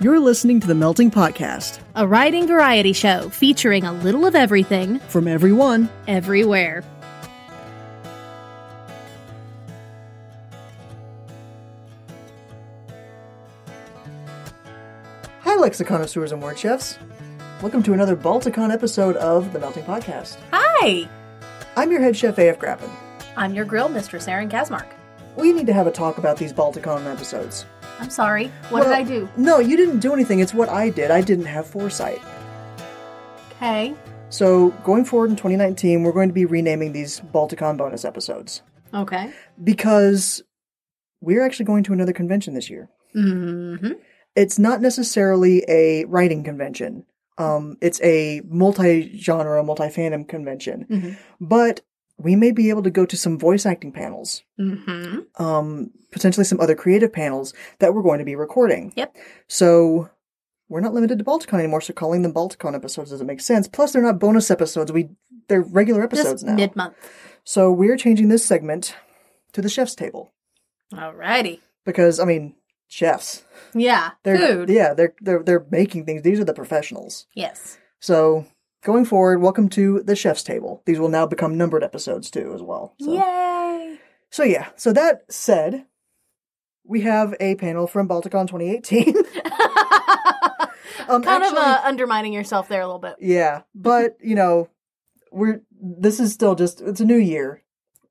You're listening to the Melting Potcast a writing variety show featuring a little of everything, from everyone. everywhere. Hi, lexiconnoisseurs and word chefs. Welcome to another Balticon episode of the Melting Potcast. Hi! I'm your head chef, AF Grappin. I'm your grill mistress, Erin Kasmark. We need to have a talk about these Balticon episodes. I'm sorry. What Well, did I do? No, you didn't do anything. It's what I did. I didn't have foresight. Okay. So, going forward in 2019, we're going to be renaming these Balticon bonus episodes Okay. because we're actually going to another convention this year. Mm-hmm. It's not necessarily a writing convention. Um, it's a multi-genre, multi-fandom convention, Mhm. but we may be able to go to some voice acting panels, Mm-hmm. um, potentially some other creative panels that we're going to be recording. Yep. So we're not limited to Balticon anymore, so calling them Balticon episodes doesn't make sense. Plus, they're not bonus episodes. We they're regular episodes Just now. mid-month. so we're changing this segment to the chef's table Alrighty. because I mean, chefs. Yeah. They're Food. yeah, they're they're they're making things. These are the professionals. Yes. So going forward, welcome to the chef's table. These will now become numbered episodes too, as well. So. Yay! So yeah. So that said, we have a panel from Balticon 2018. um, kind of uh, undermining yourself there a little bit. yeah, but you know, we're this is still just it's a new year.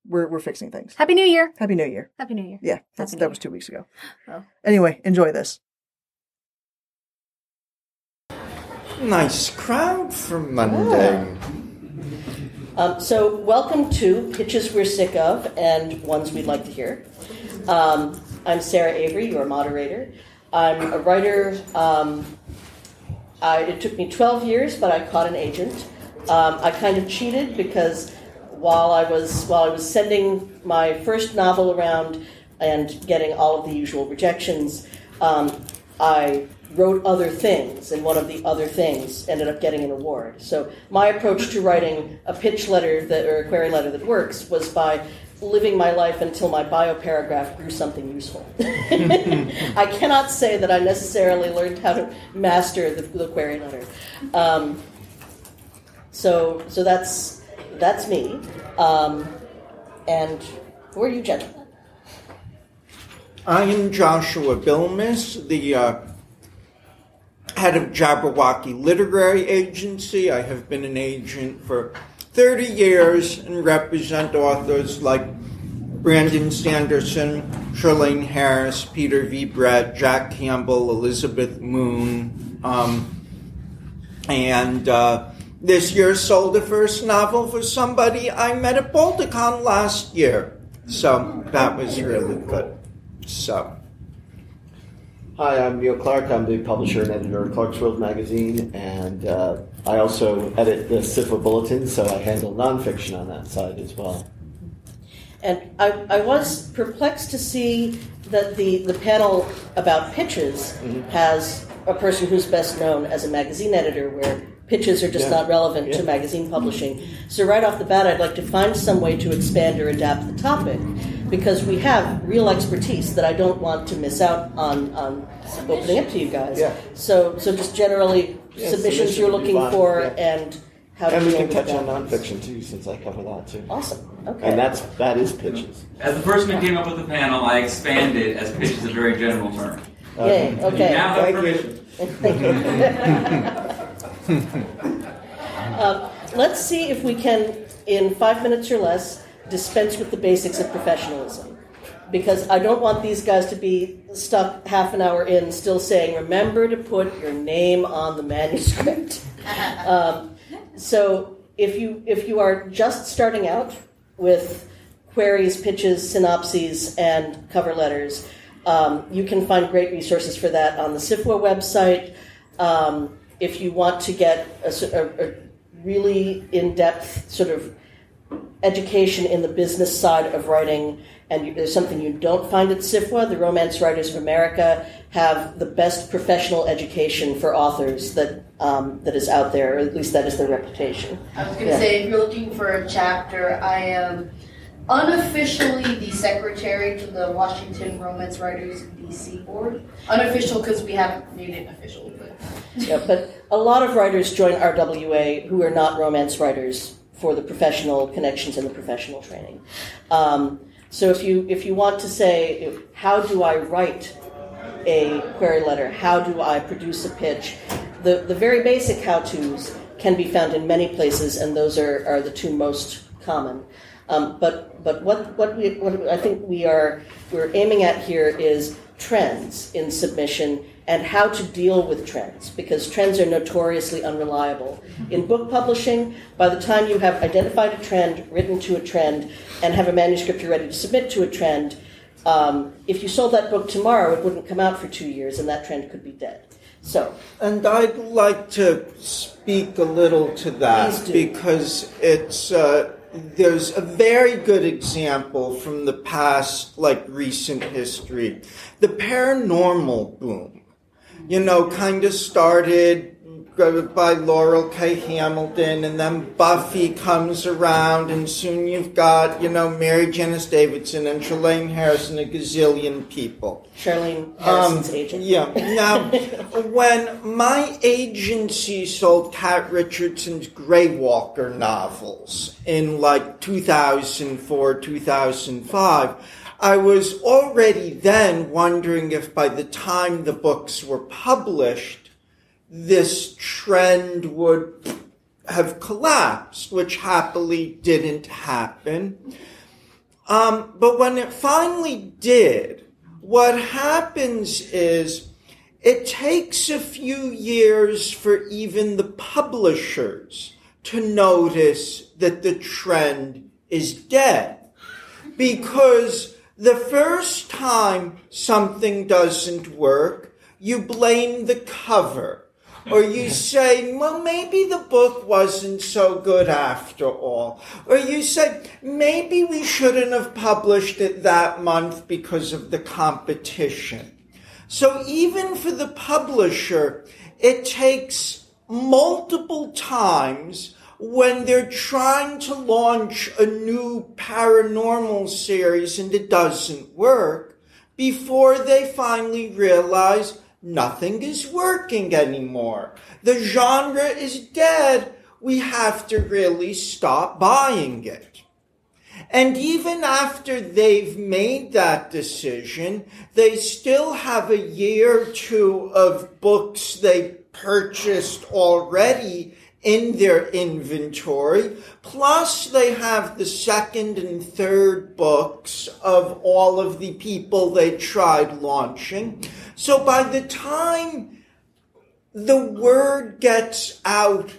We're we're fixing things. Happy New Year. Happy New Year. Happy New Year. Yeah, that's, Happy that was two weeks ago. Oh. Anyway, enjoy this. Nice crowd for Monday. Um, so, welcome to Pitches We're Sick of and Ones We'd Like to Hear. Um, I'm Sarah Avery, your moderator. I'm a writer. Um, I, it took me 12 years, but I caught an agent. Um, I kind of cheated because while I was while I was sending my first novel around and getting all of the usual rejections, um, I wrote other things, and one of the other things ended up getting an award. So my approach to writing a pitch letter that or a query letter that works was by living my life until my bio paragraph grew something useful. I cannot say that I necessarily learned how to master the, the query letter. Um, so, so that's that's me. Um, and who are you, gentlemen? I am Joshua Bilmes, the uh, head of Jabberwocky Literary Agency. I have been an agent for 30 years and represent authors like Brandon Sanderson, Charlaine Harris, Peter V. Brett, Jack Campbell, Elizabeth Moon, um, and uh, this year sold the first novel for somebody I met at Balticon last year. So that was really good. So, Hi, I'm Neil Clarke. I'm the publisher and editor of Clarkesworld magazine, and uh, I also edit the SFWA Bulletin, so I handle nonfiction on that side as well. And I, I was perplexed to see that the, the panel about pitches has a person who's best known as a magazine editor, where pitches are just Yeah. not relevant to magazine publishing. So, right off the bat, I'd like to find some way to expand or adapt the topic because we have real expertise that I don't want to miss out on, on opening up to you guys. Yeah. So, so just generally, Yeah, submissions submission you're would be looking fine, for yeah. and how to And we deal can with touch on that. nonfiction too, since I cover that too. Awesome. Okay. And that's that is pitches. As the person who came up with the panel, I expanded as pitch is a very general term. Yay. You Okay. now have Thank you. permission. Um, let's see if we can, in five minutes or less, dispense with the basics of professionalism. Because I don't want these guys to be stuck half an hour in, still saying, "Remember to put your name on the manuscript." um, so, if you if you are just starting out with queries, pitches, synopses, and cover letters, um, you can find great resources for that on the SFWA website. Um, if you want to get a really in-depth sort of education in the business side of writing, and you, there's something you don't find at SFWA, the Romance Writers of America have the best professional education for authors that um, that is out there, or at least that is their reputation. I was going to Yeah. say, if you're looking for a chapter, I am unofficially the secretary to the Washington Romance Writers DC board. Unofficial because we haven't made it official, but Yeah, but a lot of writers join RWA who are not romance writers for the professional connections and the professional training. Um, so if you if you want to say how do I write a query letter, how do I produce a pitch, the the very basic how tos can be found in many places, and those are, are the two most common. Um, but but what what we what I think we are we're aiming at here is trends in submission and how to deal with trends because trends are notoriously unreliable. In book publishing, by the time you have identified a trend, written to a trend, and have a manuscript you're ready to submit to a trend, um, if you sold that book tomorrow, it wouldn't come out for two years, and that trend could be dead. So, And I'd like to speak a little to that because it's uh, there's a very good example from the past, like recent history, the paranormal boom. You know, kind of started by Laurell K. Hamilton, and then Buffy comes around, and soon you've got you know MaryJanice Davidson and Charlaine Harrison, a gazillion people. Charlaine Harrison's Um, agent. Yeah. Now, when my agency sold Kat Richardson's Greywalker novels in like 2004, 2005, I was already then wondering if by the time the books were published, this trend would have collapsed, which happily didn't happen. Um, but when it finally did, what happens is it takes a few years for even the publishers to notice that the trend is dead. Because the first time something doesn't work, you blame the cover. Or you say, well, maybe the book wasn't so good after all. Or you say, maybe we shouldn't have published it that month because of the competition. So even for the publisher, it takes multiple times when they're trying to launch a new paranormal series and it doesn't work before they finally realize nothing is working anymore. The genre is dead. We have to really stop buying it. And even after they've made that decision, they still have a year or two of books they purchased already in their inventory. Plus, they have the second and third books of all of the people they tried launching. So by the time the word gets out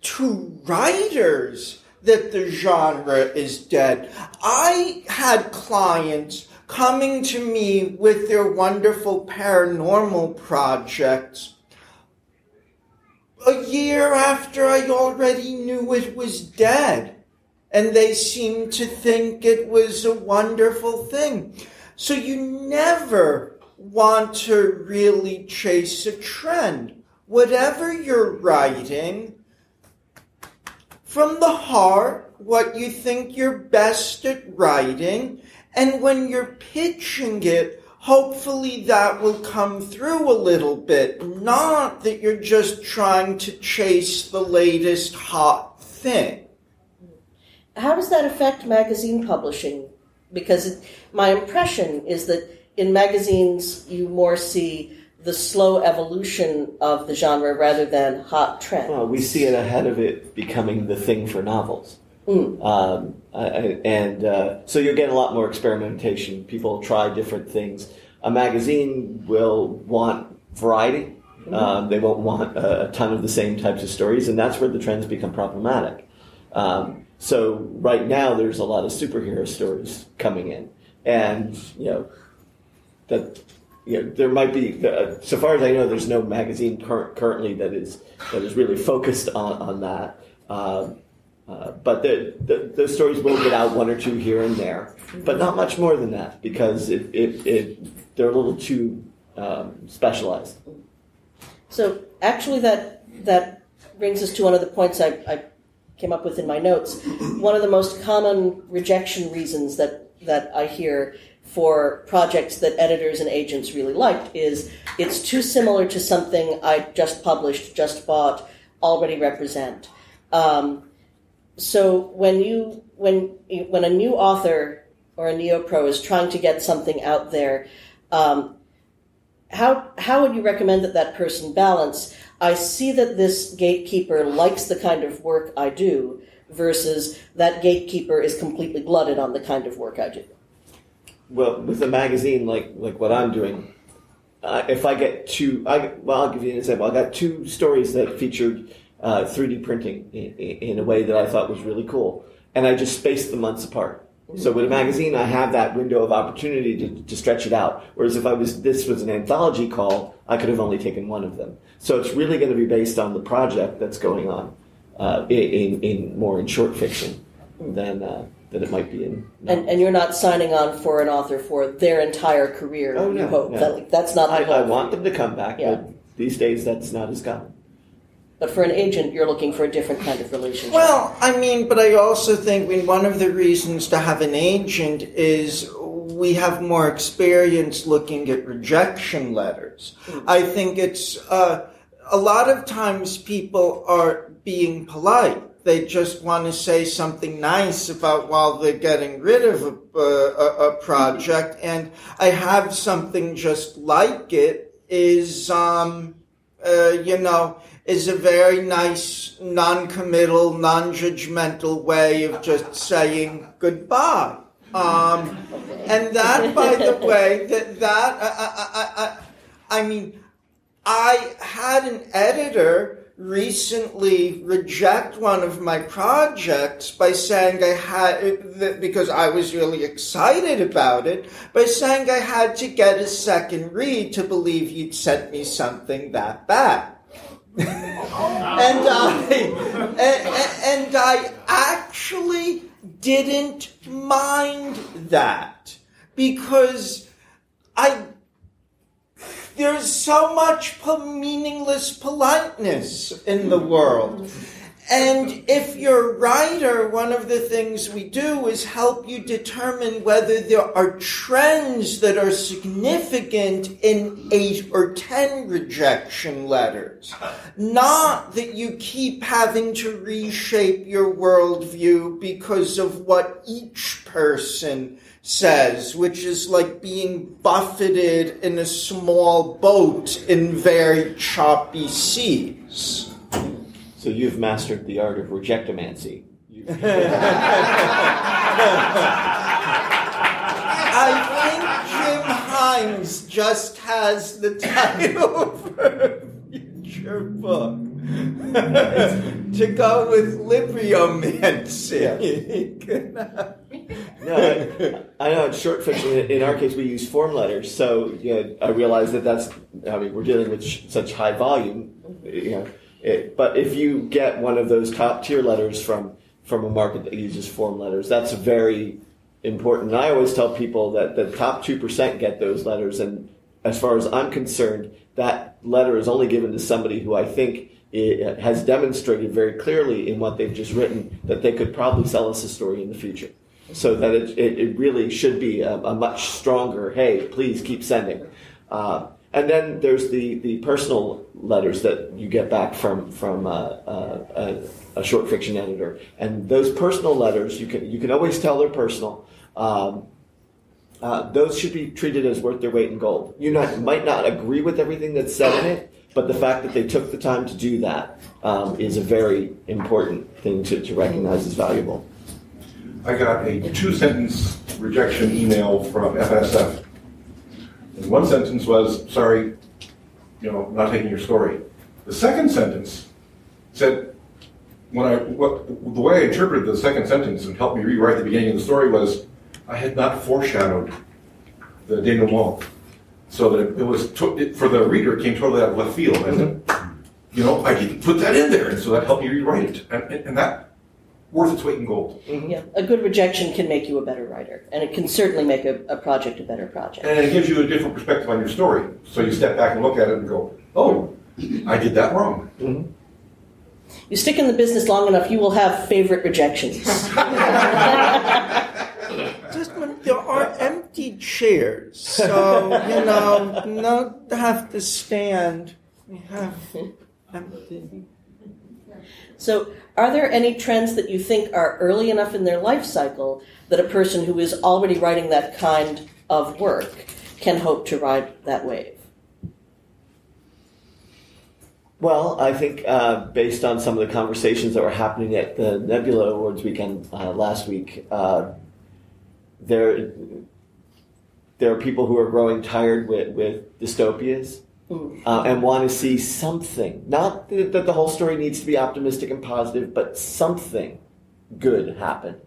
to writers that the genre is dead. I had clients coming to me with their wonderful paranormal projects a year after I already knew it was dead. And they seemed to think it was a wonderful thing. So you never want to really chase a trend. Whatever you're writing, from the heart, what you think you're best at writing, and when you're pitching it, hopefully that will come through a little bit. Not that you're just trying to chase the latest hot thing. How does that affect magazine publishing? Because it, my impression is that in magazines you more see the slow evolution of the genre rather than hot trends. Well, we see it ahead of it becoming the thing for novels. Mm. Um, I- and uh, so you'll get a lot more experimentation. People try different things. A magazine will want variety. Um, they won't want a, a ton of the same types of stories, and that's where the trends become problematic. Um, so right now, there's a lot of superhero stories coming in, and you know that you know, there might be, uh, so far as I know, there's no magazine cur- currently that is that is really focused on on that. Um, uh, but the, the, those stories will get out one or two here and there, but not much more than that because it, it, it they're a little too um, specialized. So actually, that that brings us to one of the points I, I came up with in my notes. One of the most common rejection reasons that that I hear for projects that editors and agents really liked is it's too similar to something I just published, just bought, already represent. Um, so when you when when a new author or a neopro is trying to get something out there, um, how how would you recommend that that person balance? I see that this gatekeeper likes the kind of work I do, versus that gatekeeper is completely glutted on the kind of work I do. Well, with a magazine like like what I'm doing, uh, if I get two, I, well, I'll give you an example. I got two stories that featured uh, 3D printing in, in, a way that I thought was really cool, and I just spaced the months apart. So with a magazine, I have that window of opportunity to, to stretch it out. Whereas if I was this was an anthology call, I could have only taken one of them. So it's really going to be based on the project that's going on uh, in, in more in short fiction than uh, than it might be in. And, and you're not signing on for an author for their entire career. Oh, you no, hope no. that like, that's not I. I want them to come back, Yeah. but these days that's not as common. But for an agent, you're looking for a different kind of relationship. Well, I mean, but I also think I mean, one of the reasons to have an agent is we have more experience looking at rejection letters. I think it's uh, a lot of times people are being polite. They just want to say something nice about while they're getting rid of a, a, a project, and I have something just like it. Is um, uh, you know, is a very nice, non-committal, non-judgmental way of just saying goodbye. Um, and that, by the way, that that I, I, I, I, I mean, I had an editor recently reject one of my projects by saying I had, because I was really excited about it, by saying I had to get a second read to believe you'd sent me something that bad. and I, and, and I actually didn't mind that because I there's so much meaningless politeness in the world. And if you're a writer, one of the things we do is help you determine whether there are trends that are significant in eight or ten rejection letters. Not that you keep having to reshape your worldview because of what each person says, which is like being buffeted in a small boat in very choppy seas. So you've mastered the art of rejectomancy. I think Jim Hines just has the title for a future book. to go with Libriomancy. No, I, I know in short fiction, in in our case, we use form letters. So you know, I realize that that's. I mean, we're dealing with sh- such high volume. You know, it, but if you get one of those top tier letters from from a market that uses form letters, that's very important. And I always tell people that the top two percent get those letters, and as far as I'm concerned, that letter is only given to somebody who I think i has demonstrated very clearly in what they've just written that they could probably sell us a story in the future. So that it, it, it really should be a, a much stronger, hey, please keep sending. Uh, and then there's the, the personal letters that you get back from, from uh, uh, a, a short fiction editor. And those personal letters, you can, you can always tell they're personal. Um, uh, those should be treated as worth their weight in gold. You not, might not agree with everything that's said in it, but the fact that they took the time to do that um, is a very important thing to, to recognize as valuable. I got a two sentence rejection email from FSF. And one sentence was, sorry, you know, not taking your story. The second sentence said, when I, what, the way I interpreted the second sentence and helped me rewrite the beginning of the story was, I had not foreshadowed the denouement. So that it was, to, it, for the reader, it came totally out of left field. I said, mm-hmm. you know, I didn't put that in there, and so that helped me rewrite it. And, and, and that, worth its weight in gold. Mm-hmm. Yeah, a good rejection can make you a better writer, and it can certainly make a, a project a better project. And it gives you a different perspective on your story. So you step back and look at it and go, oh, I did that wrong. Mm-hmm. You stick in the business long enough, you will have favorite rejections. Just when there are empty chairs, so you know, not have to stand. We have empty. So, are there any trends that you think are early enough in their life cycle that a person who is already writing that kind of work can hope to ride that wave? Well, I think uh, based on some of the conversations that were happening at the Nebula Awards weekend uh, last week, uh, there there are people who are growing tired with, with dystopias uh, and want to see something. Not that that the whole story needs to be optimistic and positive, but something good happen.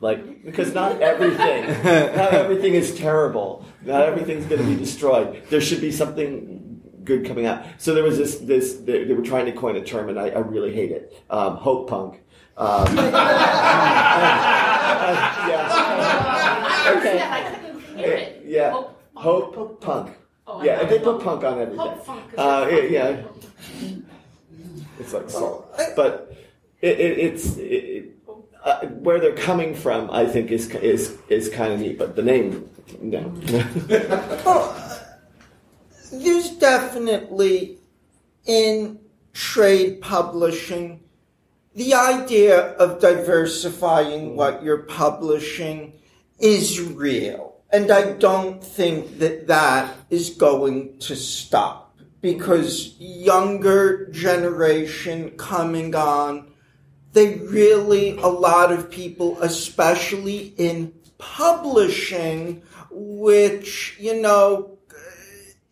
Like because not everything, not everything is terrible. Not everything's going to be destroyed. There should be something good coming out. So there was this this they, they were trying to coin a term, and I, I really hate it. Um, hope punk. Um, yeah. Okay. I couldn't hear it. Yeah. Hope- Hope punk. Oh, Yeah, know. they put punk on everything. Hope funk. 'cause Uh, it's yeah, It's like salt, but it, it, it's it, it, uh, where they're coming from. I think is is is kind of neat, but the name, no. Well, there's definitely in trade publishing the idea of diversifying what you're publishing is real. And I don't think that that is going to stop because younger generation coming on, they really, a lot of people, especially in publishing, which, you know,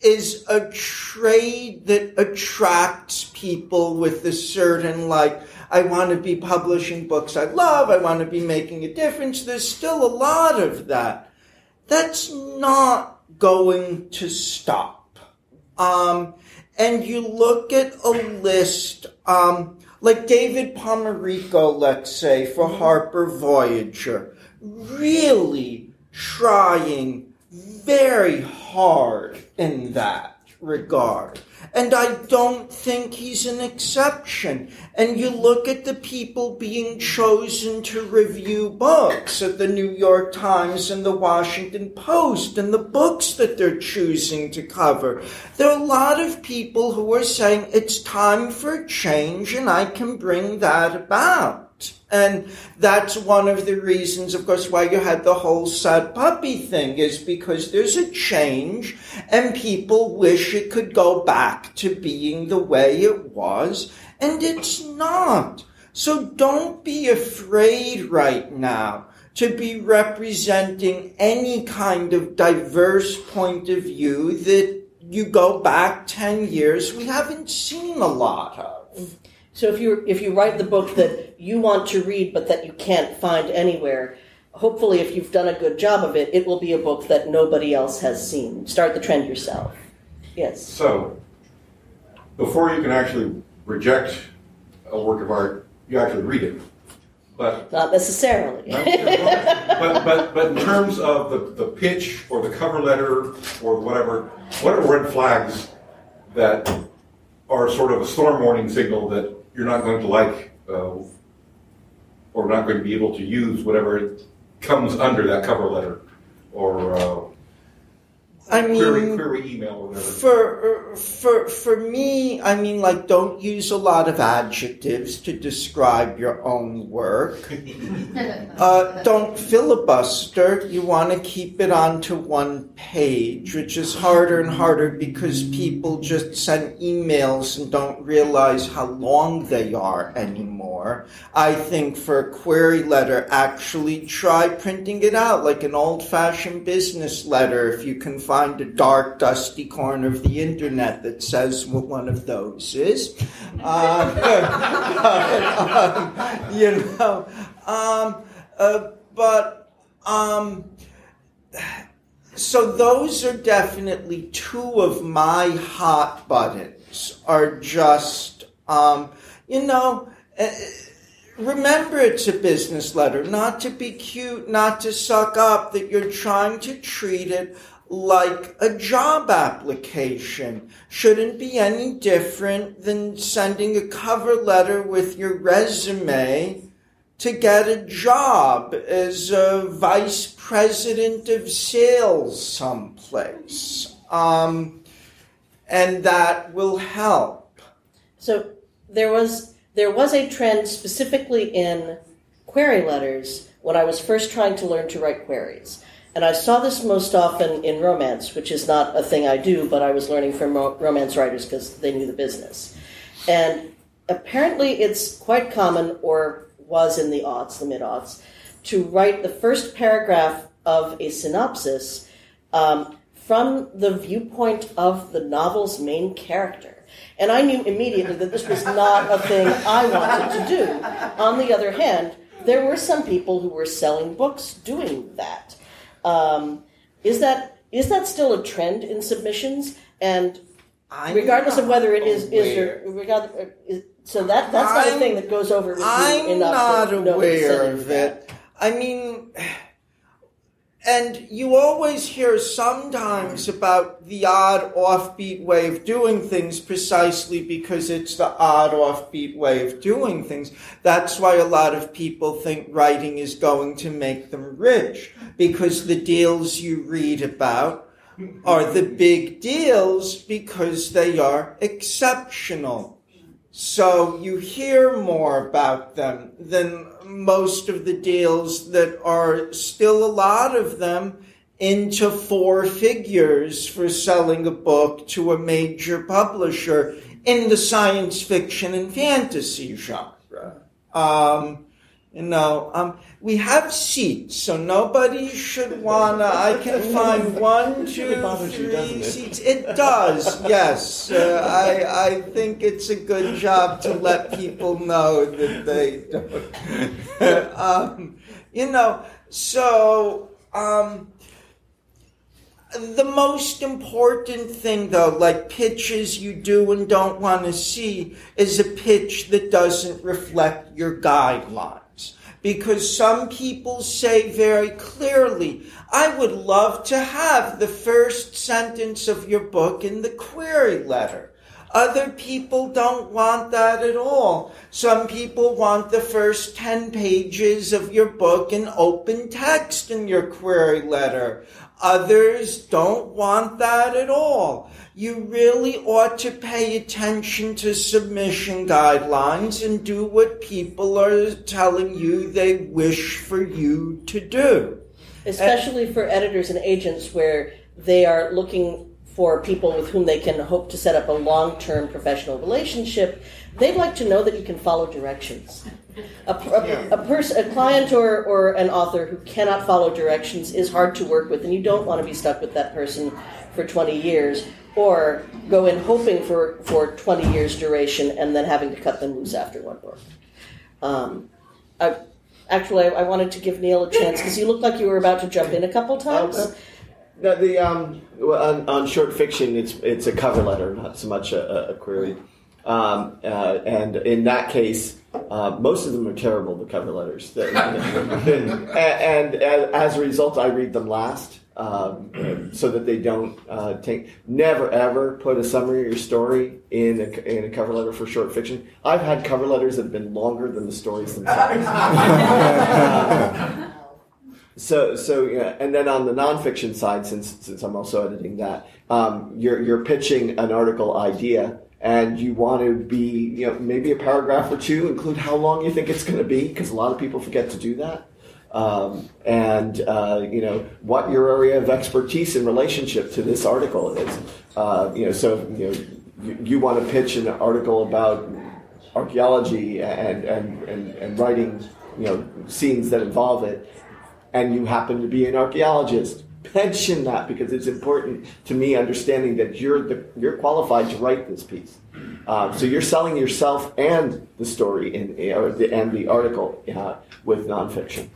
is a trade that attracts people with a certain like I want to be publishing books I love, I want to be making a difference. There's still a lot of that. That's not going to stop. Um, and you look at a list, um, like David Pomerico, let's say, for Harper Voyager, really trying very hard in that regard. And I don't think he's an exception. And you look at the people being chosen to review books at the New York Times and the Washington Post and the books that they're choosing to cover. There are a lot of people who are saying it's time for change and I can bring that about. And that's one of the reasons, of course, why you had the whole sad puppy thing is because there's a change and people wish it could go back to being the way it was and it's not. So don't be afraid right now to be representing any kind of diverse point of view that you go back 10 years we haven't seen a lot of. So if you if you write the book that you want to read but that you can't find anywhere, hopefully if you've done a good job of it, it will be a book that nobody else has seen. Start the trend yourself. Yes. So, before you can actually reject a work of art, you actually read it. But Not necessarily. but, but, but in terms of the, the pitch or the cover letter or whatever, what are red flags that are sort of a storm warning signal that you're not going to like uh, or not going to be able to use whatever comes under that cover letter or uh, I mean, query, query email or whatever? for for for me, I mean, like, don't use a lot of adjectives to describe your own work. Uh, don't filibuster. You want to keep it onto one page, which is harder and harder because people just send emails and don't realize how long they are anymore. I think for a query letter, actually try printing it out like an old fashioned business letter if you can find a dark, dusty corner of the internet that says what one of those is. Uh, um, you know, um, uh, but um, so those are definitely two of my hot buttons. Are just um, you know. Uh, Remember, it's a business letter, not to be cute, not to suck up, that you're trying to treat it like a job application. Shouldn't be any different than sending a cover letter with your resume to get a job as a vice president of sales someplace. Um, and that will help. So there was there was a trend specifically in query letters when I was first trying to learn to write queries. And I saw this most often in romance, which is not a thing I do, but I was learning from romance writers because they knew the business. And apparently it's quite common, or was in the aughts, the mid aughts, to write the first paragraph of a synopsis um, from the viewpoint of the novel's main character. And I knew immediately that this was not a thing I wanted to do. On the other hand, there were some people who were selling books doing that. Um, is that is that still a trend in submissions? And I'm regardless of whether it is is aware. or regardless, is, so that that's not a I'm- thing that goes over I'm enough not to aware of that. it. I mean, and you always hear sometimes about the odd offbeat way of doing things precisely because it's the odd offbeat way of doing things. That's why a lot of people think writing is going to make them rich because the deals you read about are the big deals because they are exceptional. So you hear more about them than most of the deals that are still a lot of them into four figures for selling a book to a major publisher in the science fiction and fantasy genre. Um, you know, um, we have seats, so nobody should wanna. I can find one, two, bothers you, doesn't it? seats. It does, yes. Uh, I I think it's a good job to let people know that they don't. um, you know, so um, the most important thing, though, like pitches you do and don't want to see, is a pitch that doesn't reflect your guidelines. Because some people say very clearly, I would love to have the first sentence of your book in the query letter. Other people don't want that at all. Some people want the first 10 pages of your book in open text in your query letter. Others don't want that at all. You really ought to pay attention to submission guidelines and do what people are telling you they wish for you to do. especially for editors and agents where they are looking for people with whom they can hope to set up a long-term professional relationship. They'd like to know that you can follow directions. A, a, a, person, a client or, or an author who cannot follow directions is hard to work with and you don't want to be stuck with that person for 20 years or go in hoping for, for 20 years duration and then having to cut them loose after one book um, I, actually, I, I wanted to give Neil a chance because you looked like you were about to jump in a couple times. Uh, No, the um, on, on short fiction, it's it's a cover letter, not so much a, a query. Um, uh, and in that case, uh, most of them are terrible. The cover letters, and, and as a result, I read them last. Um, so that they don't uh, take. Never ever put a summary of your story in a, in a cover letter for short fiction. I've had cover letters that have been longer than the stories themselves. So, so yeah, and then on the nonfiction side, since since I'm also editing that, um, you're you're pitching an article idea, and you want to be, you know, maybe a paragraph or two, include how long you think it's going to be, because a lot of people forget to do that, um, and uh, you know what your area of expertise in relationship to this article is. Uh, you know, so you know you, you want to pitch an article about archaeology and and, and, and writing, you know, scenes that involve it and you happen to be an archaeologist. Mention that because it's important to me understanding that you're the, you're qualified to write this piece. Um, so you're selling yourself and the story in or the, and the article uh, with nonfiction.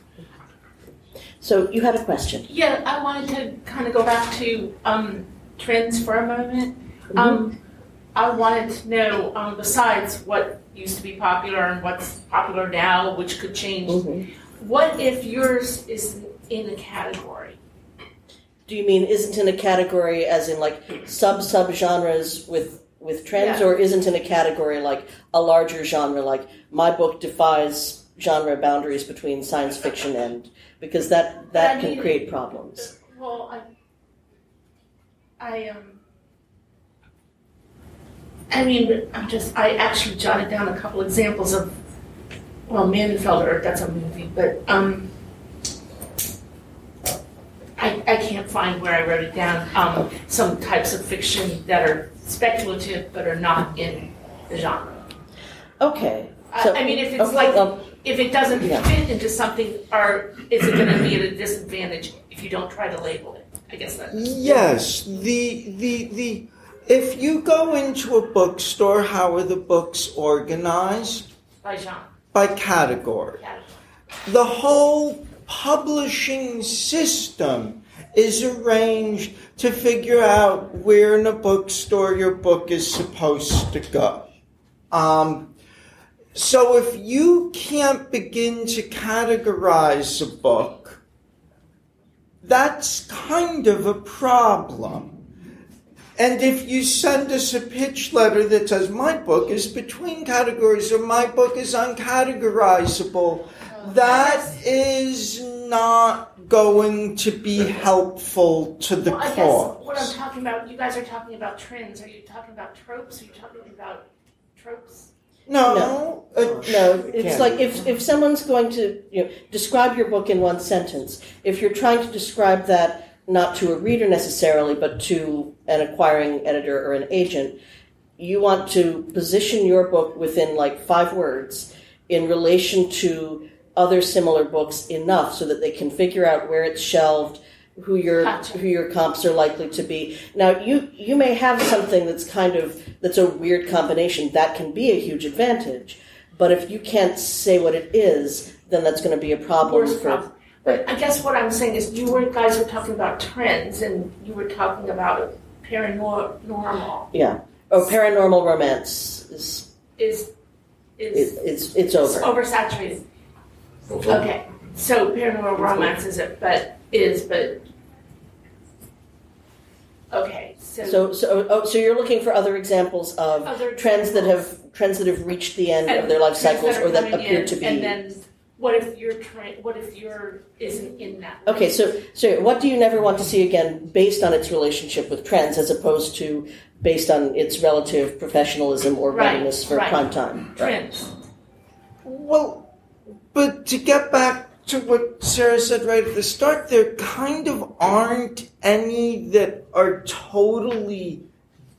So you had a question. Yeah, I wanted to kind of go back to um, trends for a moment. Um, I wanted to know, um, besides what used to be popular and what's popular now, which could change, what if yours is in a category? Do you mean isn't in a category as in like sub sub genres with with trends, Yeah. or isn't in a category like a larger genre? Like my book defies genre boundaries between science fiction and because that that I can mean- create problems. Well, I, I um, I mean, I'm just, I actually jotted down a couple examples of, well, Manfelder, that's a movie, but um, I, I can't find where I wrote it down. Um, some types of fiction that are speculative but are not in the genre. Okay. I- So, I mean, if it's okay, like- well, If it doesn't Yeah. fit into something, or is it going to be at a disadvantage if you don't try to label it? I guess that. Yes, the the the if you go into a bookstore, how are the books organized? By genre. By category. category. The whole publishing system is arranged to figure out where in a bookstore your book is supposed to go. Um, so if you can't begin to categorize a book, that's kind of a problem. And if you send us a pitch letter that says, my book is between categories or my book is uncategorizable, that is not going to be helpful to the Well, I cause. what I'm talking about, you guys are talking about trends. Are you talking about tropes? Are you talking about tropes? No, No. uh, No, it's like if, if someone's going to you know, describe your book in one sentence, if you're trying to describe that not to a reader necessarily, but to an acquiring editor or an agent, you want to position your book within like five words in relation to other similar books enough so that they can figure out where it's shelved, who your Gotcha. who your comps are likely to be. Now you you may have something that's kind of that's a weird combination that can be a huge advantage, but if you can't say what it is, then that's going to be a problem Worst for. problem. But I guess what I'm saying is, you were guys were talking about trends, and you were talking about paranormal. Yeah. Oh, paranormal romance is Is is it's it's over. oversaturated? Okay, so paranormal romance is it, but is but. Okay, so, So so oh, so you're looking for other examples of Other trends that have trends that have reached the end And of their life trends cycles are or that coming appear in, to be. And then, what if your trend? What if your isn't in that? Okay, so so what do you never want to see again based on its relationship with trends as opposed to based on its relative professionalism or Right, readiness for right. prime time? trends. Well, but to get back to what Sarah said right at the start, there kind of aren't any that are totally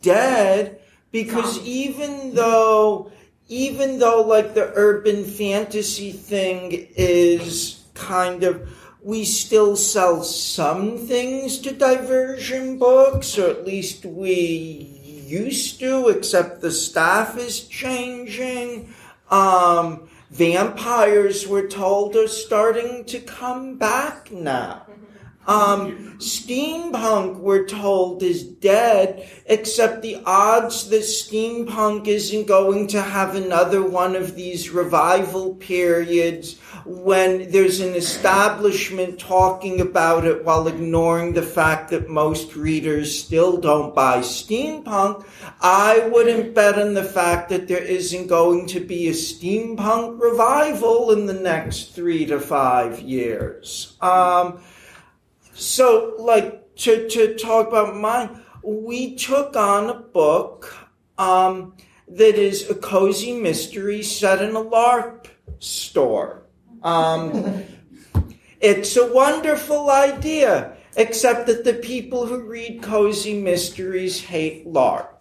dead because even though even though like the urban fantasy thing is kind of we still sell some things to diversion books or at least we used to except the staff is changing. Um vampires we're told are starting to come back now um, steampunk, we're told, is dead, except the odds that steampunk isn't going to have another one of these revival periods when there's an establishment talking about it while ignoring the fact that most readers still don't buy steampunk. I wouldn't bet on the fact that there isn't going to be a steampunk revival in the next three to five years. Um, so, like, to, to talk about mine, we took on a book um, that is a cozy mystery set in a LARP store. Um, it's a wonderful idea, except that the people who read cozy mysteries hate LARP.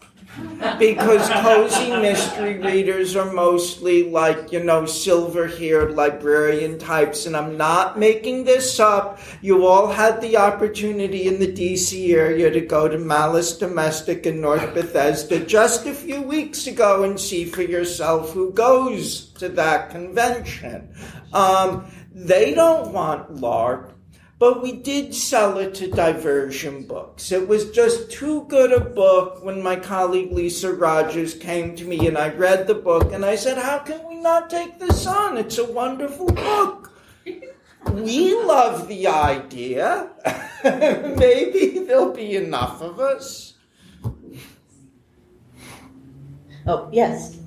Because cozy mystery readers are mostly like, you know, silver haired librarian types, and I'm not making this up. You all had the opportunity in the DC area to go to Malice Domestic in North Bethesda just a few weeks ago and see for yourself who goes to that convention. Um, they don't want LARP. But we did sell it to diversion books. It was just too good a book when my colleague Lisa Rodgers came to me and I read the book and I said, How can we not take this on? It's a wonderful book. We love the idea. Maybe there'll be enough of us. Oh, yes.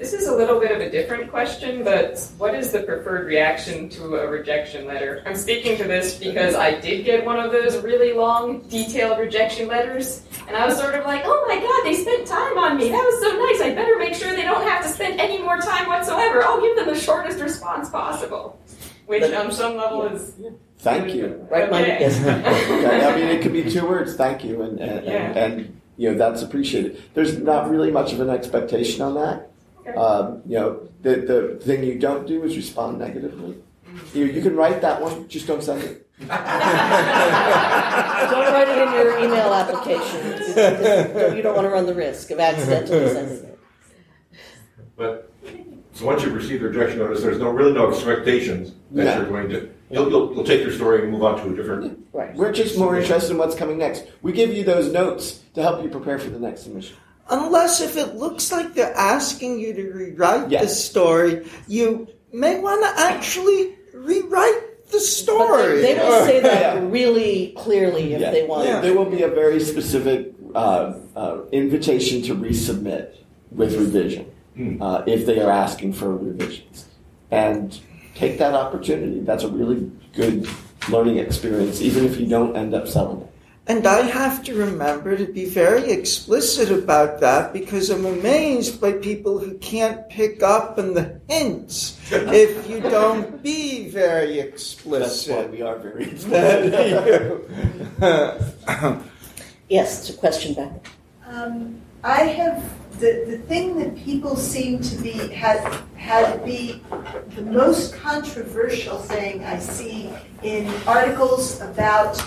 This is a little bit of a different question, but what is the preferred reaction to a rejection letter? I'm speaking to this because I did get one of those really long, detailed rejection letters, and I was sort of like, oh my god, they spent time on me. That was so nice. I better make sure they don't have to spend any more time whatsoever. I'll give them the shortest response possible. Which, on some level, is. Thank you. Right-minded, Okay. I mean, it could be two words, thank you, and, and, Yeah. and, and, you know, that's appreciated. There's not really much of an expectation on that. Okay. Um, you know, the, the thing you don't do is respond negatively. You, you can write that one, just don't send it. Don't write it in your email application. You don't want to run the risk of accidentally sending it. But, so once you've received the rejection notice, there's no, really no expectations that No. you're going to, you'll, you'll, you'll take your story and move on to a different. Right. We're just more interested in what's coming next. We give you those notes to help you prepare for the next submission. Unless if it looks like they're asking you to rewrite the story, you may want to actually rewrite the But story. they, they will say that Yeah. really clearly if Yeah. they want. Yeah. There will be a very specific uh, uh, invitation to resubmit with revision Hmm. uh, if they are asking for revisions. And take that opportunity. That's a really good learning experience, even if you don't end up selling it. And I have to remember to be very explicit about that because I'm amazed by people who can't pick up on the hints if you don't be very explicit. That's why explicit. we are very Yes, it's a question back. Um, I have the, the thing that people seem to be had had be the most controversial thing I see in articles about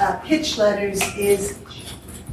uh, pitch letters is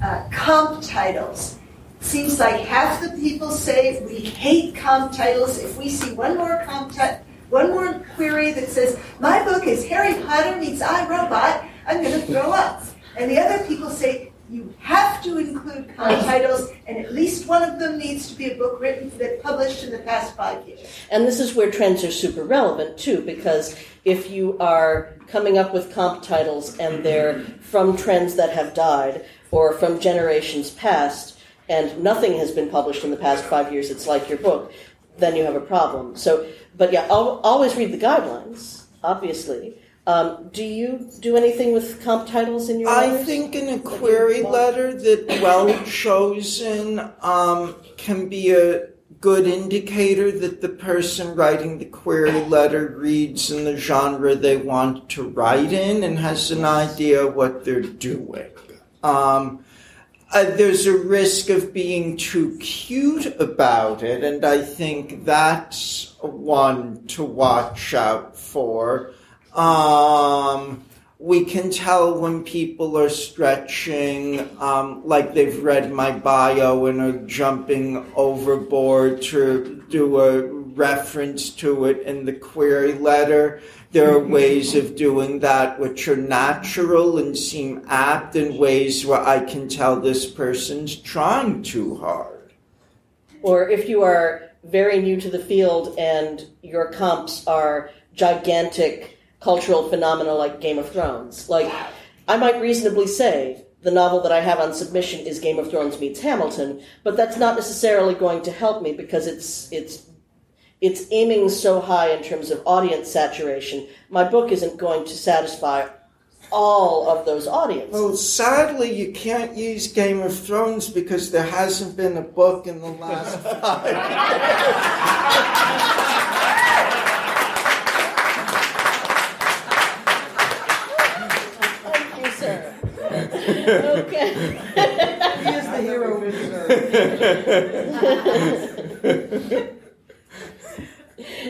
uh, comp titles. Seems like half the people say we hate comp titles. If we see one more comp ti- one more query that says my book is Harry Potter meets I, Robot, I'm going to throw up. And the other people say you have to include comp titles, and at least one of them needs to be a book written that published in the past five years. And this is where trends are super relevant too, because if you are coming up with comp titles and they're from trends that have died or from generations past, and nothing has been published in the past five years, it's like your book, then you have a problem. So, but yeah, al- always read the guidelines, obviously. Um, do you do anything with comp titles in your I letters? think in a query letter that well chosen um, can be a good indicator that the person writing the query letter reads in the genre they want to write in and has an idea what they're doing. Um, uh, there's a risk of being too cute about it, and I think that's one to watch out for. Um, we can tell when people are stretching, um, like they've read my bio and are jumping overboard to do a reference to it in the query letter. There are ways of doing that which are natural and seem apt, and ways where I can tell this person's trying too hard. Or if you are very new to the field and your comps are gigantic cultural phenomena like Game of Thrones. Like, I might reasonably say the novel that I have on submission is Game of Thrones meets Hamilton, but that's not necessarily going to help me because it's it's it's aiming so high in terms of audience saturation. My book isn't going to satisfy all of those audiences. Well, sadly, you can't use Game of Thrones because there hasn't been a book in the last Thank you, sir. Okay. He is the hero we deserve.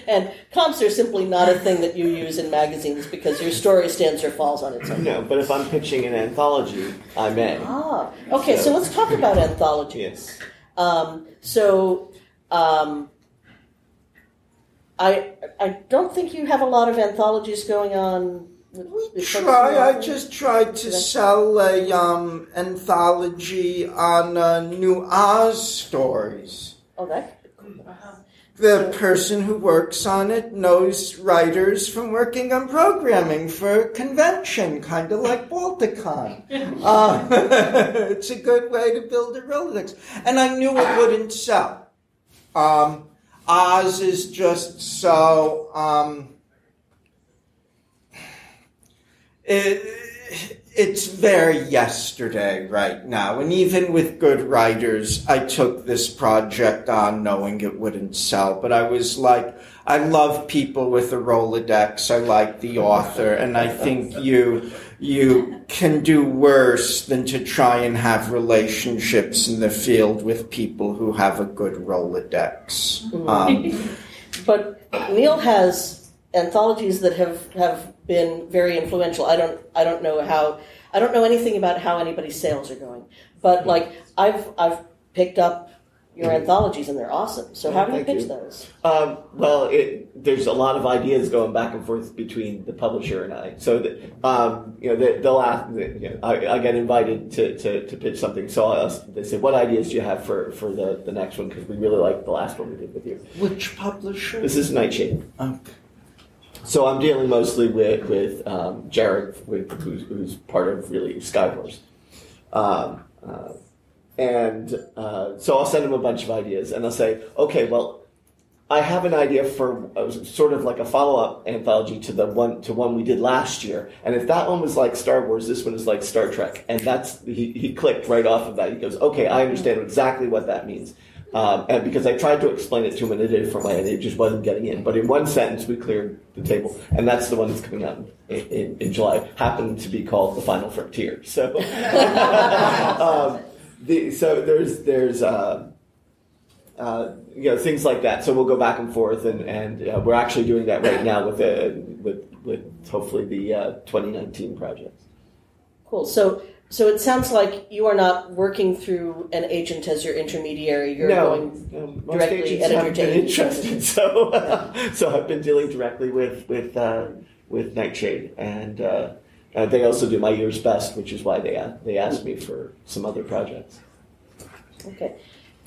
And comps are simply not a thing that you use in magazines because your story stands or falls on its own. No, but if I'm pitching an anthology, I may. Ah, okay. So let's talk about anthologies. Yes. Um, so, um, I I don't think you have a lot of anthologies going on. Try. I just tried to sell a um, anthology on uh, New Oz stories. Oh, the person who works on it knows writers from working on programming for a convention, kind of like Balticon. Uh, it's a good way to build a Rolodex. And I knew it wouldn't sell. Um, Oz is just so. Um, it, it's very yesterday right now. And even with good writers, I took this project on knowing it wouldn't sell. But I was like, I love people with a Rolodex. I like the author. And I think you, you can do worse than to try and have relationships in the field with people who have a good Rolodex. Um, But Neil has anthologies that have, have been very influential. I don't I don't know how I don't know anything about how anybody's sales are going. But like I've I've picked up your anthologies and they're awesome. So how do you Mm-hmm. Thank pitch you. those? Um, well, it, there's a lot of ideas going back and forth between the publisher and I. So, that, um, you know, they, they'll ask. You know, I, I get invited to, to, to pitch something. So I, they say, "What ideas do you have for, for the, the next one?" Because we really like the last one we did with you. which publisher? This is Nightshade. Okay. So I'm dealing mostly with with um, Jared, with, who's, who's part of really Skyhorse, um, uh, and uh, so I'll send him a bunch of ideas, and I'll say, okay, well, I have an idea for uh, sort of like a follow up anthology to the one to one we did last year, and if that one was like Star Wars, this one is like Star Trek, and that's he, he clicked right off of that. He goes, okay, I understand exactly what that means. Um, and because I tried to explain it to him in a different way, and it just wasn't getting in. But in one sentence, we cleared the table, and that's the one that's coming out in, in, in July. Happened to be called the Final Frontier. So, um, the, so there's there's uh, uh, you know things like that. So we'll go back and forth, and and uh, we're actually doing that right now with the with with hopefully the uh, 2019 project. Cool. So so it sounds like you are not working through an agent as your intermediary. You're no, going no, most directly haven't to been interested. So, so I've been dealing directly with with uh, with Nightshade, and uh, uh, they also do my year's best, which is why they they asked me for some other projects. Okay.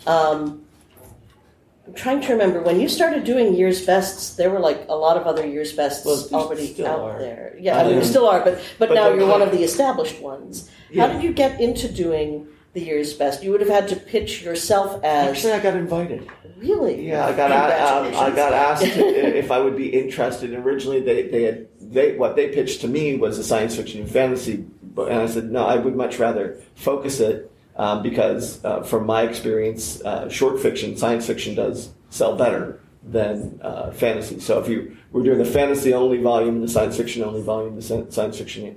Um, I'm trying to remember when you started doing years bests. There were like a lot of other years bests Well, already out are. there. Yeah, I mean, there Um, still are, but but, but now you're one of the established ones. Yeah. How did you get into doing the years best? You would have had to pitch yourself as Actually, I got invited. really. Yeah, I got um, I got asked if I would be interested. Originally, they they had they what they pitched to me was a science fiction and fantasy, but and I said no, I would much rather focus it um, because uh, from my experience, uh, short fiction, science fiction does sell better than uh, fantasy. So if you were doing the fantasy only volume and the science fiction only volume, the science fiction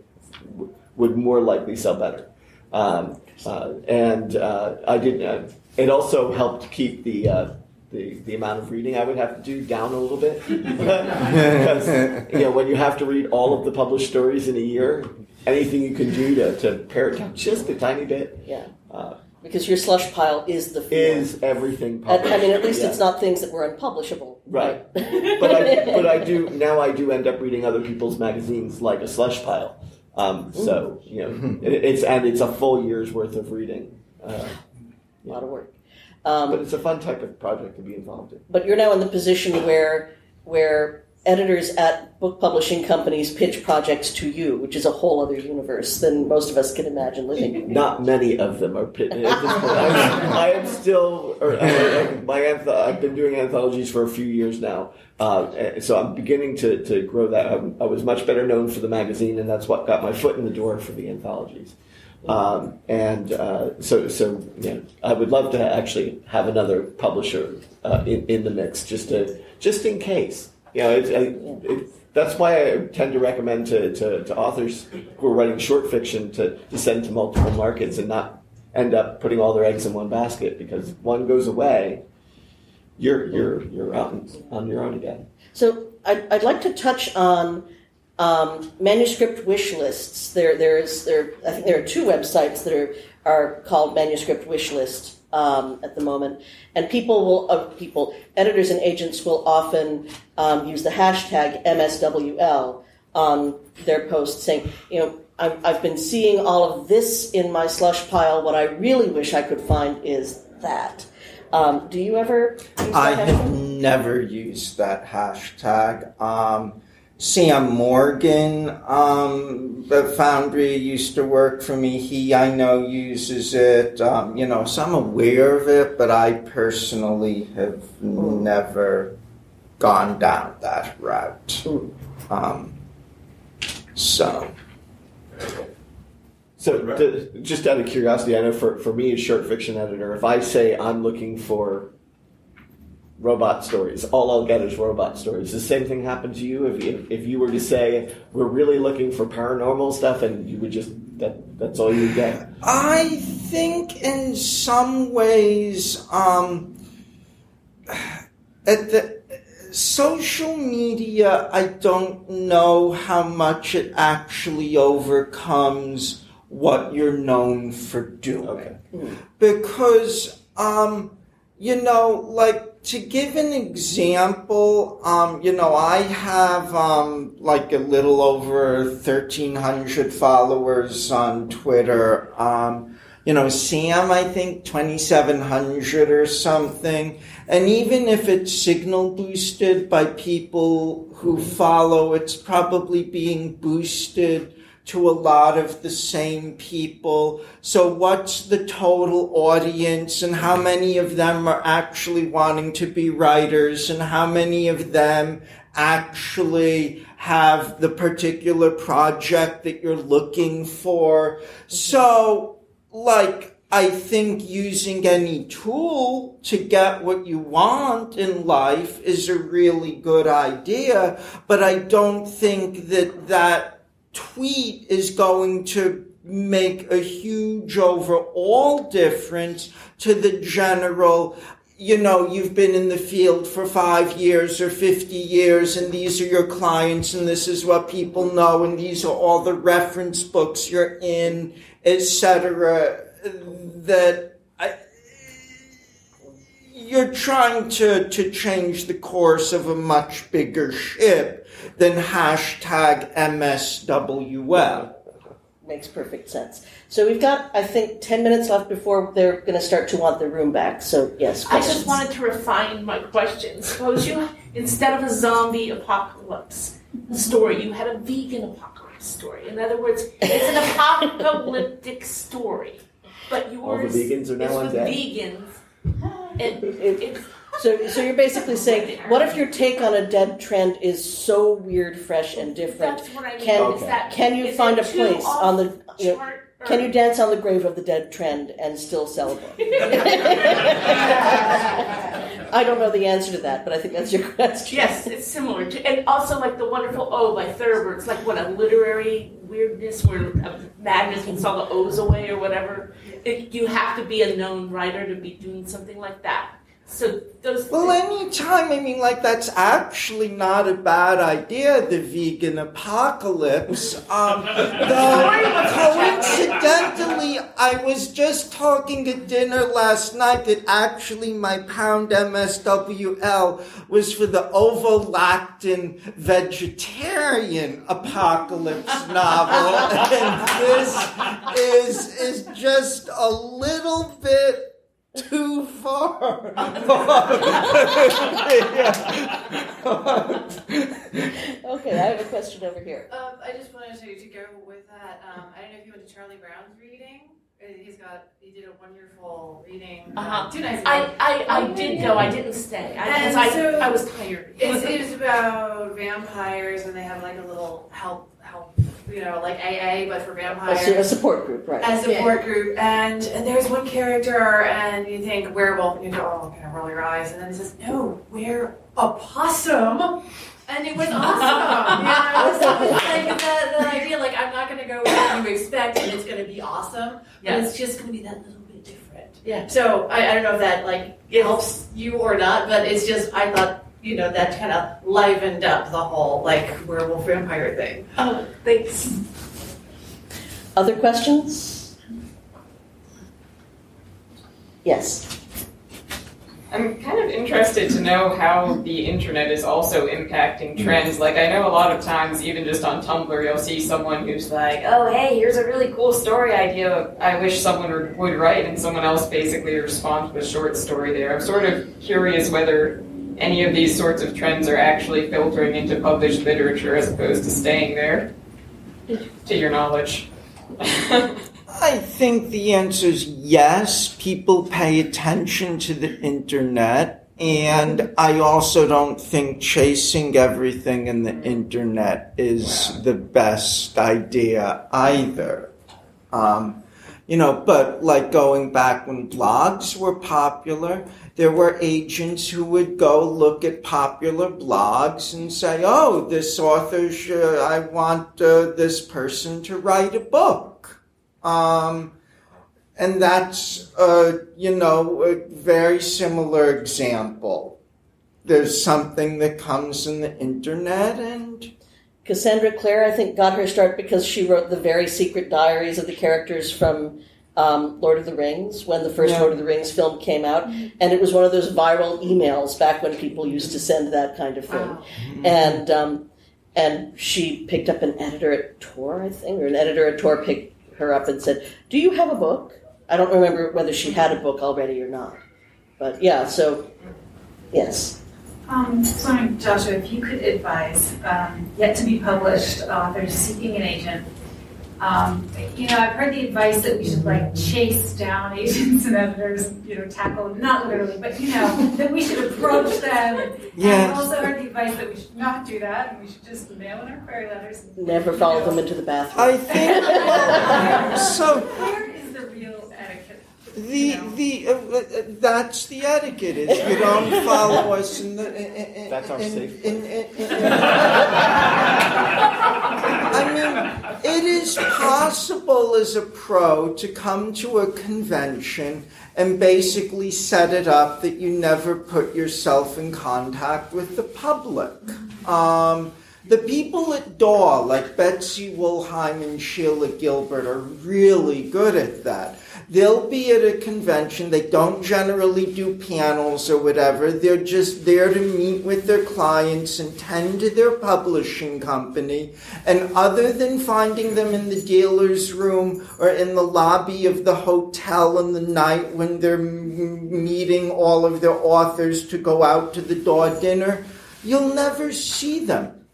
would more likely sell better. Um, uh, and uh, I did. Uh, it also helped keep the, the the amount of reading I would have to do down a little bit because you know when you have to read all of the published stories in a year, anything you can do to, to pare it down just a tiny bit Yeah, uh, because your slush pile is the field. is everything. Published. I mean, at least Yeah. it's not things that were unpublishable. Right. but I but I do now I do end up reading other people's magazines like a slush pile. Um, so you know it, it's and it's a full year's worth of reading. Uh, a lot of work. Um, but it's a fun type of project to be involved in. but you're now in the position where where editors at book publishing companies pitch projects to you, which is a whole other universe than most of us can imagine living. in. Not many of them are. I'm, I am still, or, uh, my anth- I've been doing anthologies for a few years now, uh, so I'm beginning to, to grow that. I, I was much better known for the magazine, and that's what got my foot in the door for the anthologies. Um, and uh, so, so yeah, I would love to actually have another publisher uh, in, in the mix, just to just in case. You know, it's, I, it, that's why I tend to recommend to, to, to authors who are writing short fiction to, to send to multiple markets and not end up putting all their eggs in one basket because one goes away, you're you're you're out on your own again. So I'd, I'd like to touch on um, manuscript wish lists. There, there is there. I think there are two websites that are are called manuscript wish list um, at the moment, and people will uh, people editors and agents will often um, use the hashtag MSWL on their posts, saying, you know. I've I've been seeing all of this in my slush pile. What I really wish I could find is that. Um, do you ever use I have never used that hashtag. Um, Sam Morgan, um, the Foundry used to work for me. He, I know, uses it. Um, you know, so I'm aware of it, but I personally have never gone down that route. Um, so. So, d- just out of curiosity, I know for, for me as short fiction editor, if I say I'm looking for robot stories, all I'll get is robot stories. The same thing happen to you? If, if, if you were to say we're really looking for paranormal stuff, and you would just that that's all you get. I think in some ways, um, at the social media, I don't know how much it actually overcomes what you're known for doing. Because, um, you know, like to give an example, um, you know, I have um, like a little over 1,300 followers on Twitter. Um, you know, Sam, I think 2,700 or something. And even if it's signal boosted by people who follow, it's probably being boosted to a lot of the same people. So what's the total audience and how many of them are actually wanting to be writers and how many of them actually have the particular project that you're looking for? So like, I think using any tool to get what you want in life is a really good idea, but I don't think that that tweet is going to make a huge overall difference to the general you know, you've been in the field for five years or 50 years, and these are your clients, and this is what people know, and these are all the reference books you're in, etc. That you're trying to, to change the course of a much bigger ship than hashtag MSWL. Makes perfect sense. So we've got, I think, 10 minutes left before they're going to start to want their room back. So, yes, I just wanted to refine my question. Suppose you, instead of a zombie apocalypse story, you had a vegan apocalypse story. In other words, it's an apocalyptic story, but All the yours vegans are now is with vegans. And it's So, so you're basically saying, what if your take on a dead trend is so weird, fresh, and different? That's what I mean. Can Is that- can you is find a place on the you know, chart can you dance on the grave of the dead trend and still sell celebrate? I don't know the answer to that, but I think that's your question. Yes, it's similar to, and also like the wonderful O by Thurber. It's like what a literary weirdness where uh, a magnet takes all the O's away or whatever. It, you have to be a known writer to be doing something like that. So those. Well, anytime, I mean, like, that's actually not a bad idea, the vegan apocalypse. Um, though, coincidentally, I was just talking at dinner last night that actually my pound MSWL was for the ovo-lacto vegetarian apocalypse novel. And this is, is just a little bit too far. Okay, I have a question over here. Um, I just wanted to, to go with that. Um, I don't know if you went to Charlie Brown's reading. Uh, He's got he did a wonderful reading uh, Uh-huh. two nights ago. I, I, I did go. I didn't stay. I, And because I, so I was tired. It's, it's about vampires, and they have like a little help help you know like AA, but for A, vampires. su- a support group, right? a support group, and, and there's one character, and you think werewolf, and you go, oh, kind of roll your eyes, and then it says, no, we're a possum, and it was awesome. you know, so it's like the, the idea, like I'm not gonna go with what you expect, and it's gonna be awesome, but it's just gonna be that little bit different. Yeah. So I, I don't know if that like helps you or not, but it's just I thought you know that kind of livened up the whole like werewolf vampire thing. Oh, thanks. Other questions? Yes. I'm kind of interested to know how the internet is also impacting trends. Like, I know a lot of times, even just on Tumblr, you'll see someone who's like, oh, hey, here's a really cool story idea I wish someone would- would write, and someone else basically responds with a short story there. I'm sort of curious whether any of these sorts of trends are actually filtering into published literature as opposed to staying there, to your knowledge. I think the answer is yes. People pay attention to the internet. And I also don't think chasing everything in the internet is the best idea either. Um, you know, but like going back when blogs were popular, there were agents who would go look at popular blogs and say, oh, this author, should, I want uh, this person to write a book. Um, and that's, uh, you know, a very similar example. There's something that comes in the internet and Cassandra Clare, I think, got her start because she wrote the very secret diaries of the characters from um, Lord of the Rings when the first Yeah. Lord of the Rings film came out, and it was one of those viral emails back when people used to send that kind of thing, and um, and she picked up an editor at Tor, I think, or an editor at Tor picked her up and said, "Do you have a book?" I don't remember whether she had a book already or not, but yeah, so yes. Um, so I'm Joshua, if you could advise um, yet to be published authors seeking an agent. Um, you know, I've heard the advice that we should like chase down agents and editors, you know, tackle them, not literally, but you know, that we should approach them. Yeah. I've also heard the advice that we should not do that, and we should just mail in our query letters. Never follow them into the bathroom. I think well, so. Where is the real etiquette? The the uh, uh, that's the etiquette is you don't follow us in the in, in, That's our in, safe in, in, in- I mean, it is possible as a pro to come to a convention and basically set it up that you never put yourself in contact with the public. Um, the people at DAW, like Betsy Wollheim and Sheila Gilbert, are really good at that. They'll be at a convention. They don't generally do panels or whatever. They're just there to meet with their clients and tend to their publishing company. And other than finding them in the dealer's room or in the lobby of the hotel in the night when they're meeting all of their authors to go out to the DAW dinner, you'll never see them.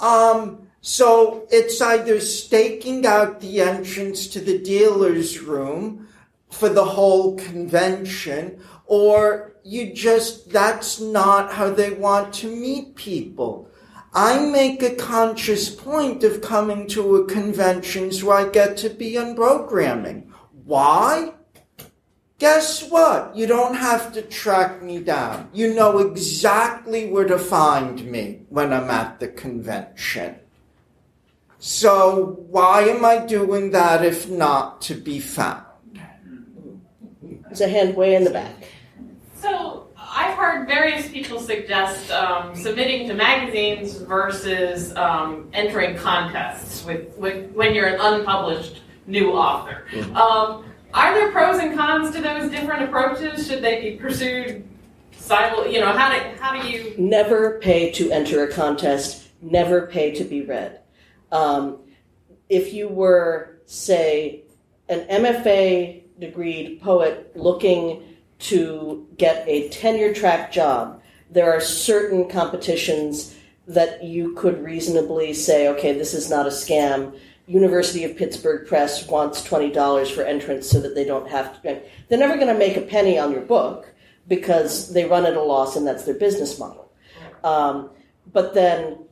Um, so it's either staking out the entrance to the dealer's room for the whole convention, or you just, that's not how they want to meet people. I make a conscious point of coming to a conventions where I get to be on programming. Why? Guess what? You don't have to track me down. You know exactly where to find me when I'm at the convention. So why am I doing that if not to be found? There's a hand way in the back. So I've heard various people suggest um, submitting to magazines versus um, entering contests with, with when you're an unpublished new author. Um, are there pros and cons to those different approaches? Should they be pursued simul? You know, how do how do you? Never pay to enter a contest. Never pay to be read. Um, if you were, say, an MFA degreed poet looking to get a tenure track job, there are certain competitions that you could reasonably say, okay, this is not a scam. University of Pittsburgh Press wants $20 for entrance so that they don't have to. They're never going to make a penny on your book because they run at a loss and that's their business model. Um, but then,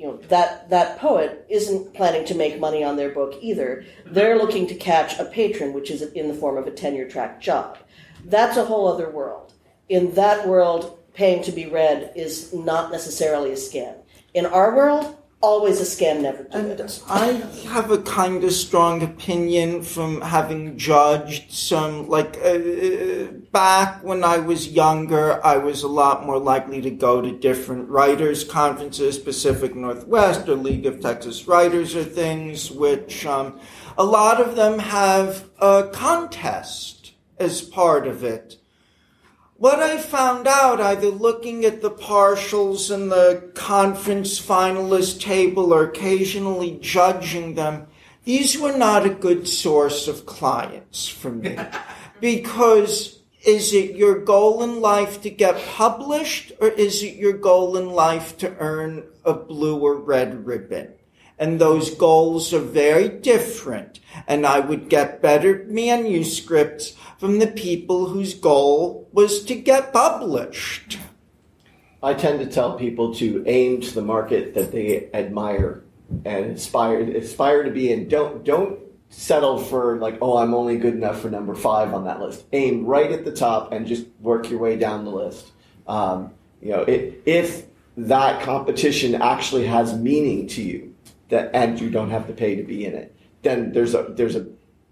you know, that, that poet isn't planning to make money on their book either. They're looking to catch a patron, which is in the form of a tenure track job. That's a whole other world. In that world, paying to be read is not necessarily a scam. In our world, always a scam, never do it. I have a kind of strong opinion from having judged some, like, uh, back when I was younger, I was a lot more likely to go to different writers' conferences, Pacific Northwest or League of Texas Writers or things, which um, a lot of them have a contest as part of it. What I found out, either looking at the partials and the conference finalist table or occasionally judging them, these were not a good source of clients for me. because is it your goal in life to get published or is it your goal in life to earn a blue or red ribbon? And those goals are very different. And I would get better manuscripts from the people whose goal was to get published. I tend to tell people to aim to the market that they admire and aspire aspire to be in. Don't don't settle for like, oh, I'm only good enough for number five on that list. Aim right at the top and just work your way down the list. Um, you know, it, if that competition actually has meaning to you, that and you don't have to pay to be in it, then there's a there's a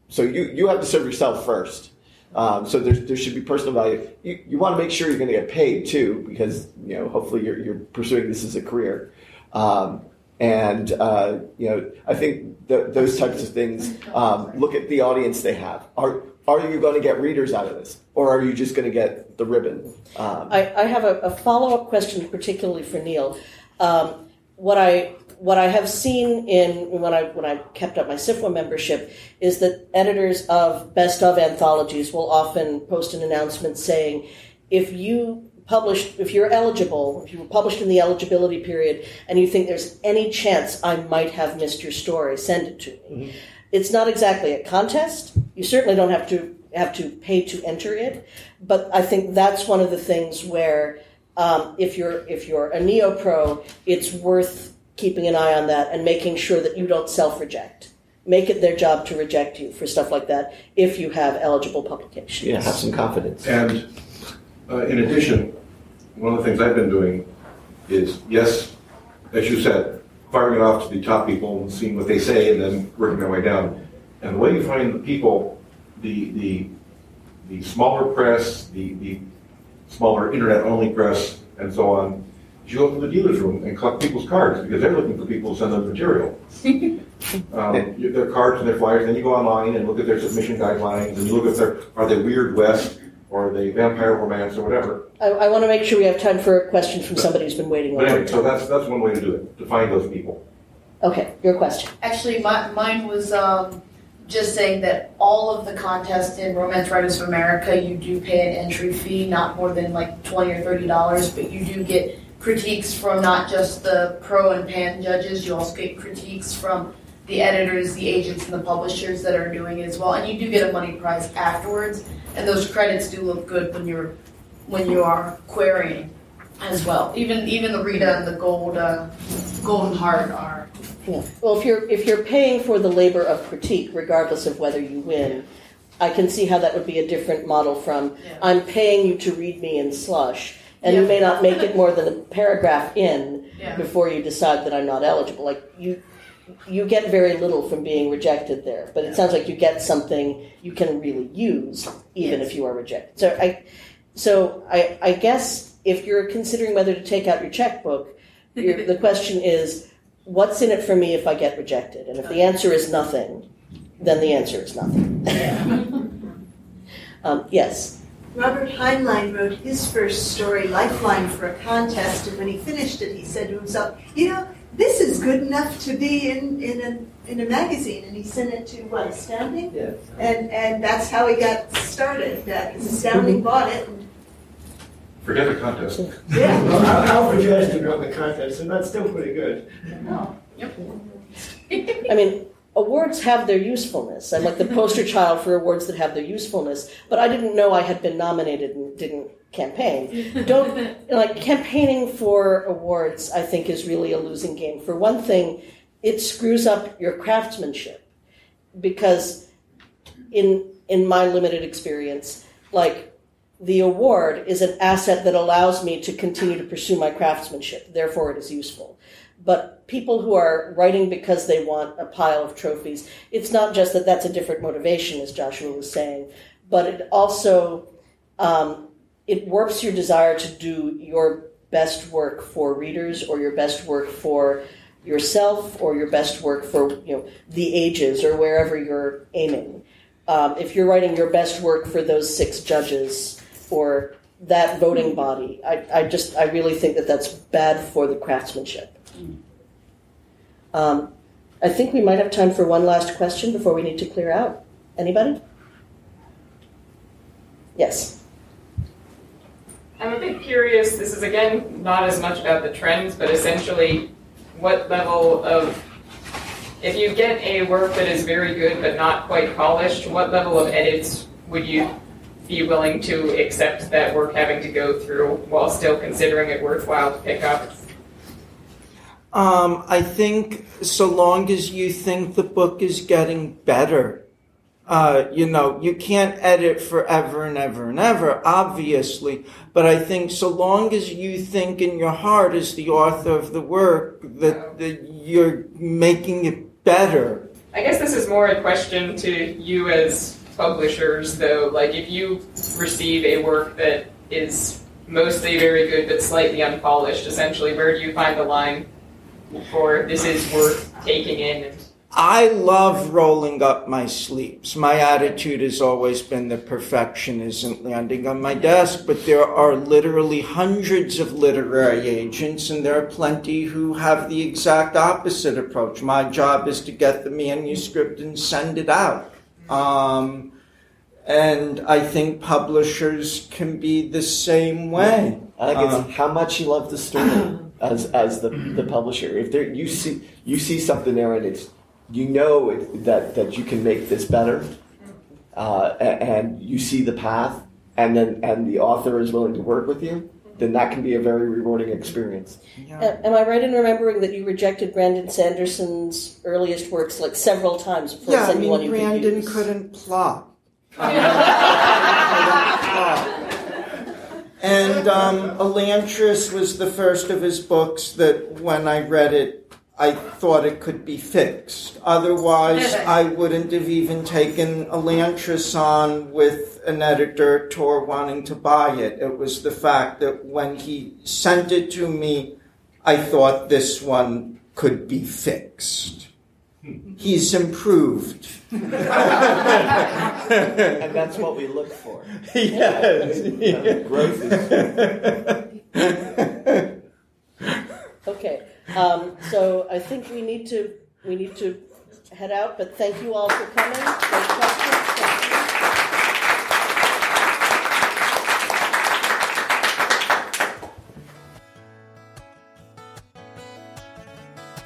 so you you have to serve yourself first. Um, so there's, there should be personal value. You, you want to make sure you're going to get paid too, because you know hopefully you're, you're pursuing this as a career. Um, and uh, you know, I think th- those types of things. Um, look at the audience they have. Are are you going to get readers out of this, or are you just going to get the ribbon? Um, I, I have a, a follow up question, particularly for Neil. Um, what I what I have seen in when I when I kept up my SFWA membership is that editors of best of anthologies will often post an announcement saying, if you published, if you're eligible, if you were published in the eligibility period, and you think there's any chance I might have missed your story, send it to me. Mm-hmm. It's not exactly a contest. You certainly don't have to have to pay to enter it, but I think that's one of the things where um, if you're if you're a neo pro, it's worth keeping an eye on that and making sure that you don't self reject. Make it their job to reject you for stuff like that if you have eligible publications. Yeah, have some confidence. And uh, in addition, one of the things I've been doing is, yes, as you said, firing it off to the top people and seeing what they say and then working my way down. And the way you find the people, the, the, the smaller press, the, the smaller internet only press, and so on, is you go to the dealer's room and collect people's cards because they're looking for people to send them material. um, their cards and their flyers, then you go online and look at their submission guidelines and you look at their, are they Weird West? or the vampire romance or whatever. I, I want to make sure we have time for a question from somebody who's been waiting. But anyway, so that's that's one way to do it to find those people. Okay, your question. Actually, my, mine was um, just saying that all of the contests in Romance Writers of America, you do pay an entry fee, not more than like twenty or thirty dollars, but you do get critiques from not just the pro and pan judges. You also get critiques from the editors, the agents, and the publishers that are doing it as well, and you do get a money prize afterwards and those credits do look good when you're when you are querying as well. Even even the Rita and the Gold uh, Golden Heart are. Yeah. Well, if you're if you're paying for the labor of critique, regardless of whether you win, I can see how that would be a different model from yeah. I'm paying you to read me in slush, and you may not make it more than a paragraph in yeah. before you decide that I'm not eligible. Like you, you get very little from being rejected there, but it sounds like you get something you can really use even yes. if you are rejected. So I, so I, I guess if you're considering whether to take out your checkbook, the question is, what's in it for me if I get rejected? And if the answer is nothing, then the answer is nothing. um, yes. Robert Heinlein wrote his first story, Lifeline, for a contest, and when he finished it, he said to himself, You know, this is good enough to be in, in a in a magazine, and he sent it to what Astounding, yeah. and and that's how he got started. Because Astounding bought it. And, Forget the contest. Yeah, well, Alfred Justin wrote the contest, and that's still pretty good. Oh, yep. I mean, awards have their usefulness. I'm like the poster child for awards that have their usefulness, but I didn't know I had been nominated and didn't campaign. Don't like campaigning for awards. I think is really a losing game. For one thing, it screws up your craftsmanship because in in my limited experience, like the award is an asset that allows me to continue to pursue my craftsmanship. Therefore, it is useful. But people who are writing because they want a pile of trophies, it's not just that that's a different motivation, as Joshua was saying, but it also um, it warps your desire to do your best work for readers or your best work for yourself or your best work for you know the ages or wherever you're aiming. Um, if you're writing your best work for those six judges or that voting body. I, I just I really think that that's bad for the craftsmanship. Um, I think we might have time for one last question before we need to clear out. Anybody? Yes. I'm a bit curious. This is again not as much about the trends, but essentially, what level of if you get a work that is very good but not quite polished, what level of edits would you be willing to accept that work having to go through while still considering it worthwhile to pick up? Um, I think so long as you think the book is getting better, uh, you know, you can't edit forever and ever and ever, obviously. But I think so long as you think in your heart, as the author of the work, that, that you're making it better. I guess this is more a question to you as publishers, though. Like, if you receive a work that is mostly very good but slightly unpolished, essentially, where do you find the line for this is worth taking in? And I love rolling up my sleeves. My attitude has always been that perfection isn't landing on my desk, but there are literally hundreds of literary agents, and there are plenty who have the exact opposite approach. My job is to get the manuscript and send it out. Um, and I think publishers can be the same way. I think it's Um, how much you love the story as as the, the publisher. If there you see you see something there and it's you know it, that that you can make this better, uh, a- and you see the path, and then and the author is willing to work with you, then that can be a very rewarding experience. A- Am I right in remembering that you rejected Brandon Sanderson's earliest works like several times before Yeah, I sending one mean, you could Brandon use? couldn't plot. And um, Elantris was the first of his books that when I read it, I thought it could be fixed. Otherwise, I wouldn't have even taken Elantris on with an editor Tor wanting to buy it. It was the fact that when he sent it to me, I thought this one could be fixed. He's improved. and that's what we look for. Yes. Yeah, growth Okay, um, so I think we need to we need to head out. But thank you all for coming.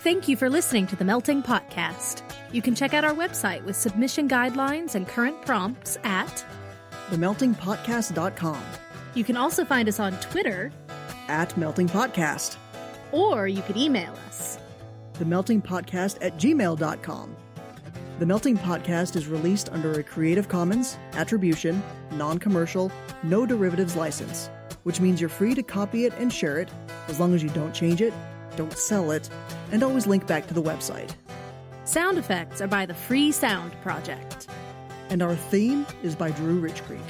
Thank you for listening to the Melting Potcast. You can check out our website with submission guidelines and current prompts at themeltingpotcast.com. You can also find us on Twitter, At Melting Potcast. or you could email us. themeltingpotcast Melting Potcast at gmail.com. The Melting Potcast is released under a Creative Commons, Attribution, Non Commercial, No Derivatives license, which means you're free to copy it and share it as long as you don't change it, don't sell it, and always link back to the website. Sound effects are by the Free Sound Project. And our theme is by Drew Rich Creek.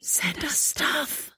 Send us stuff.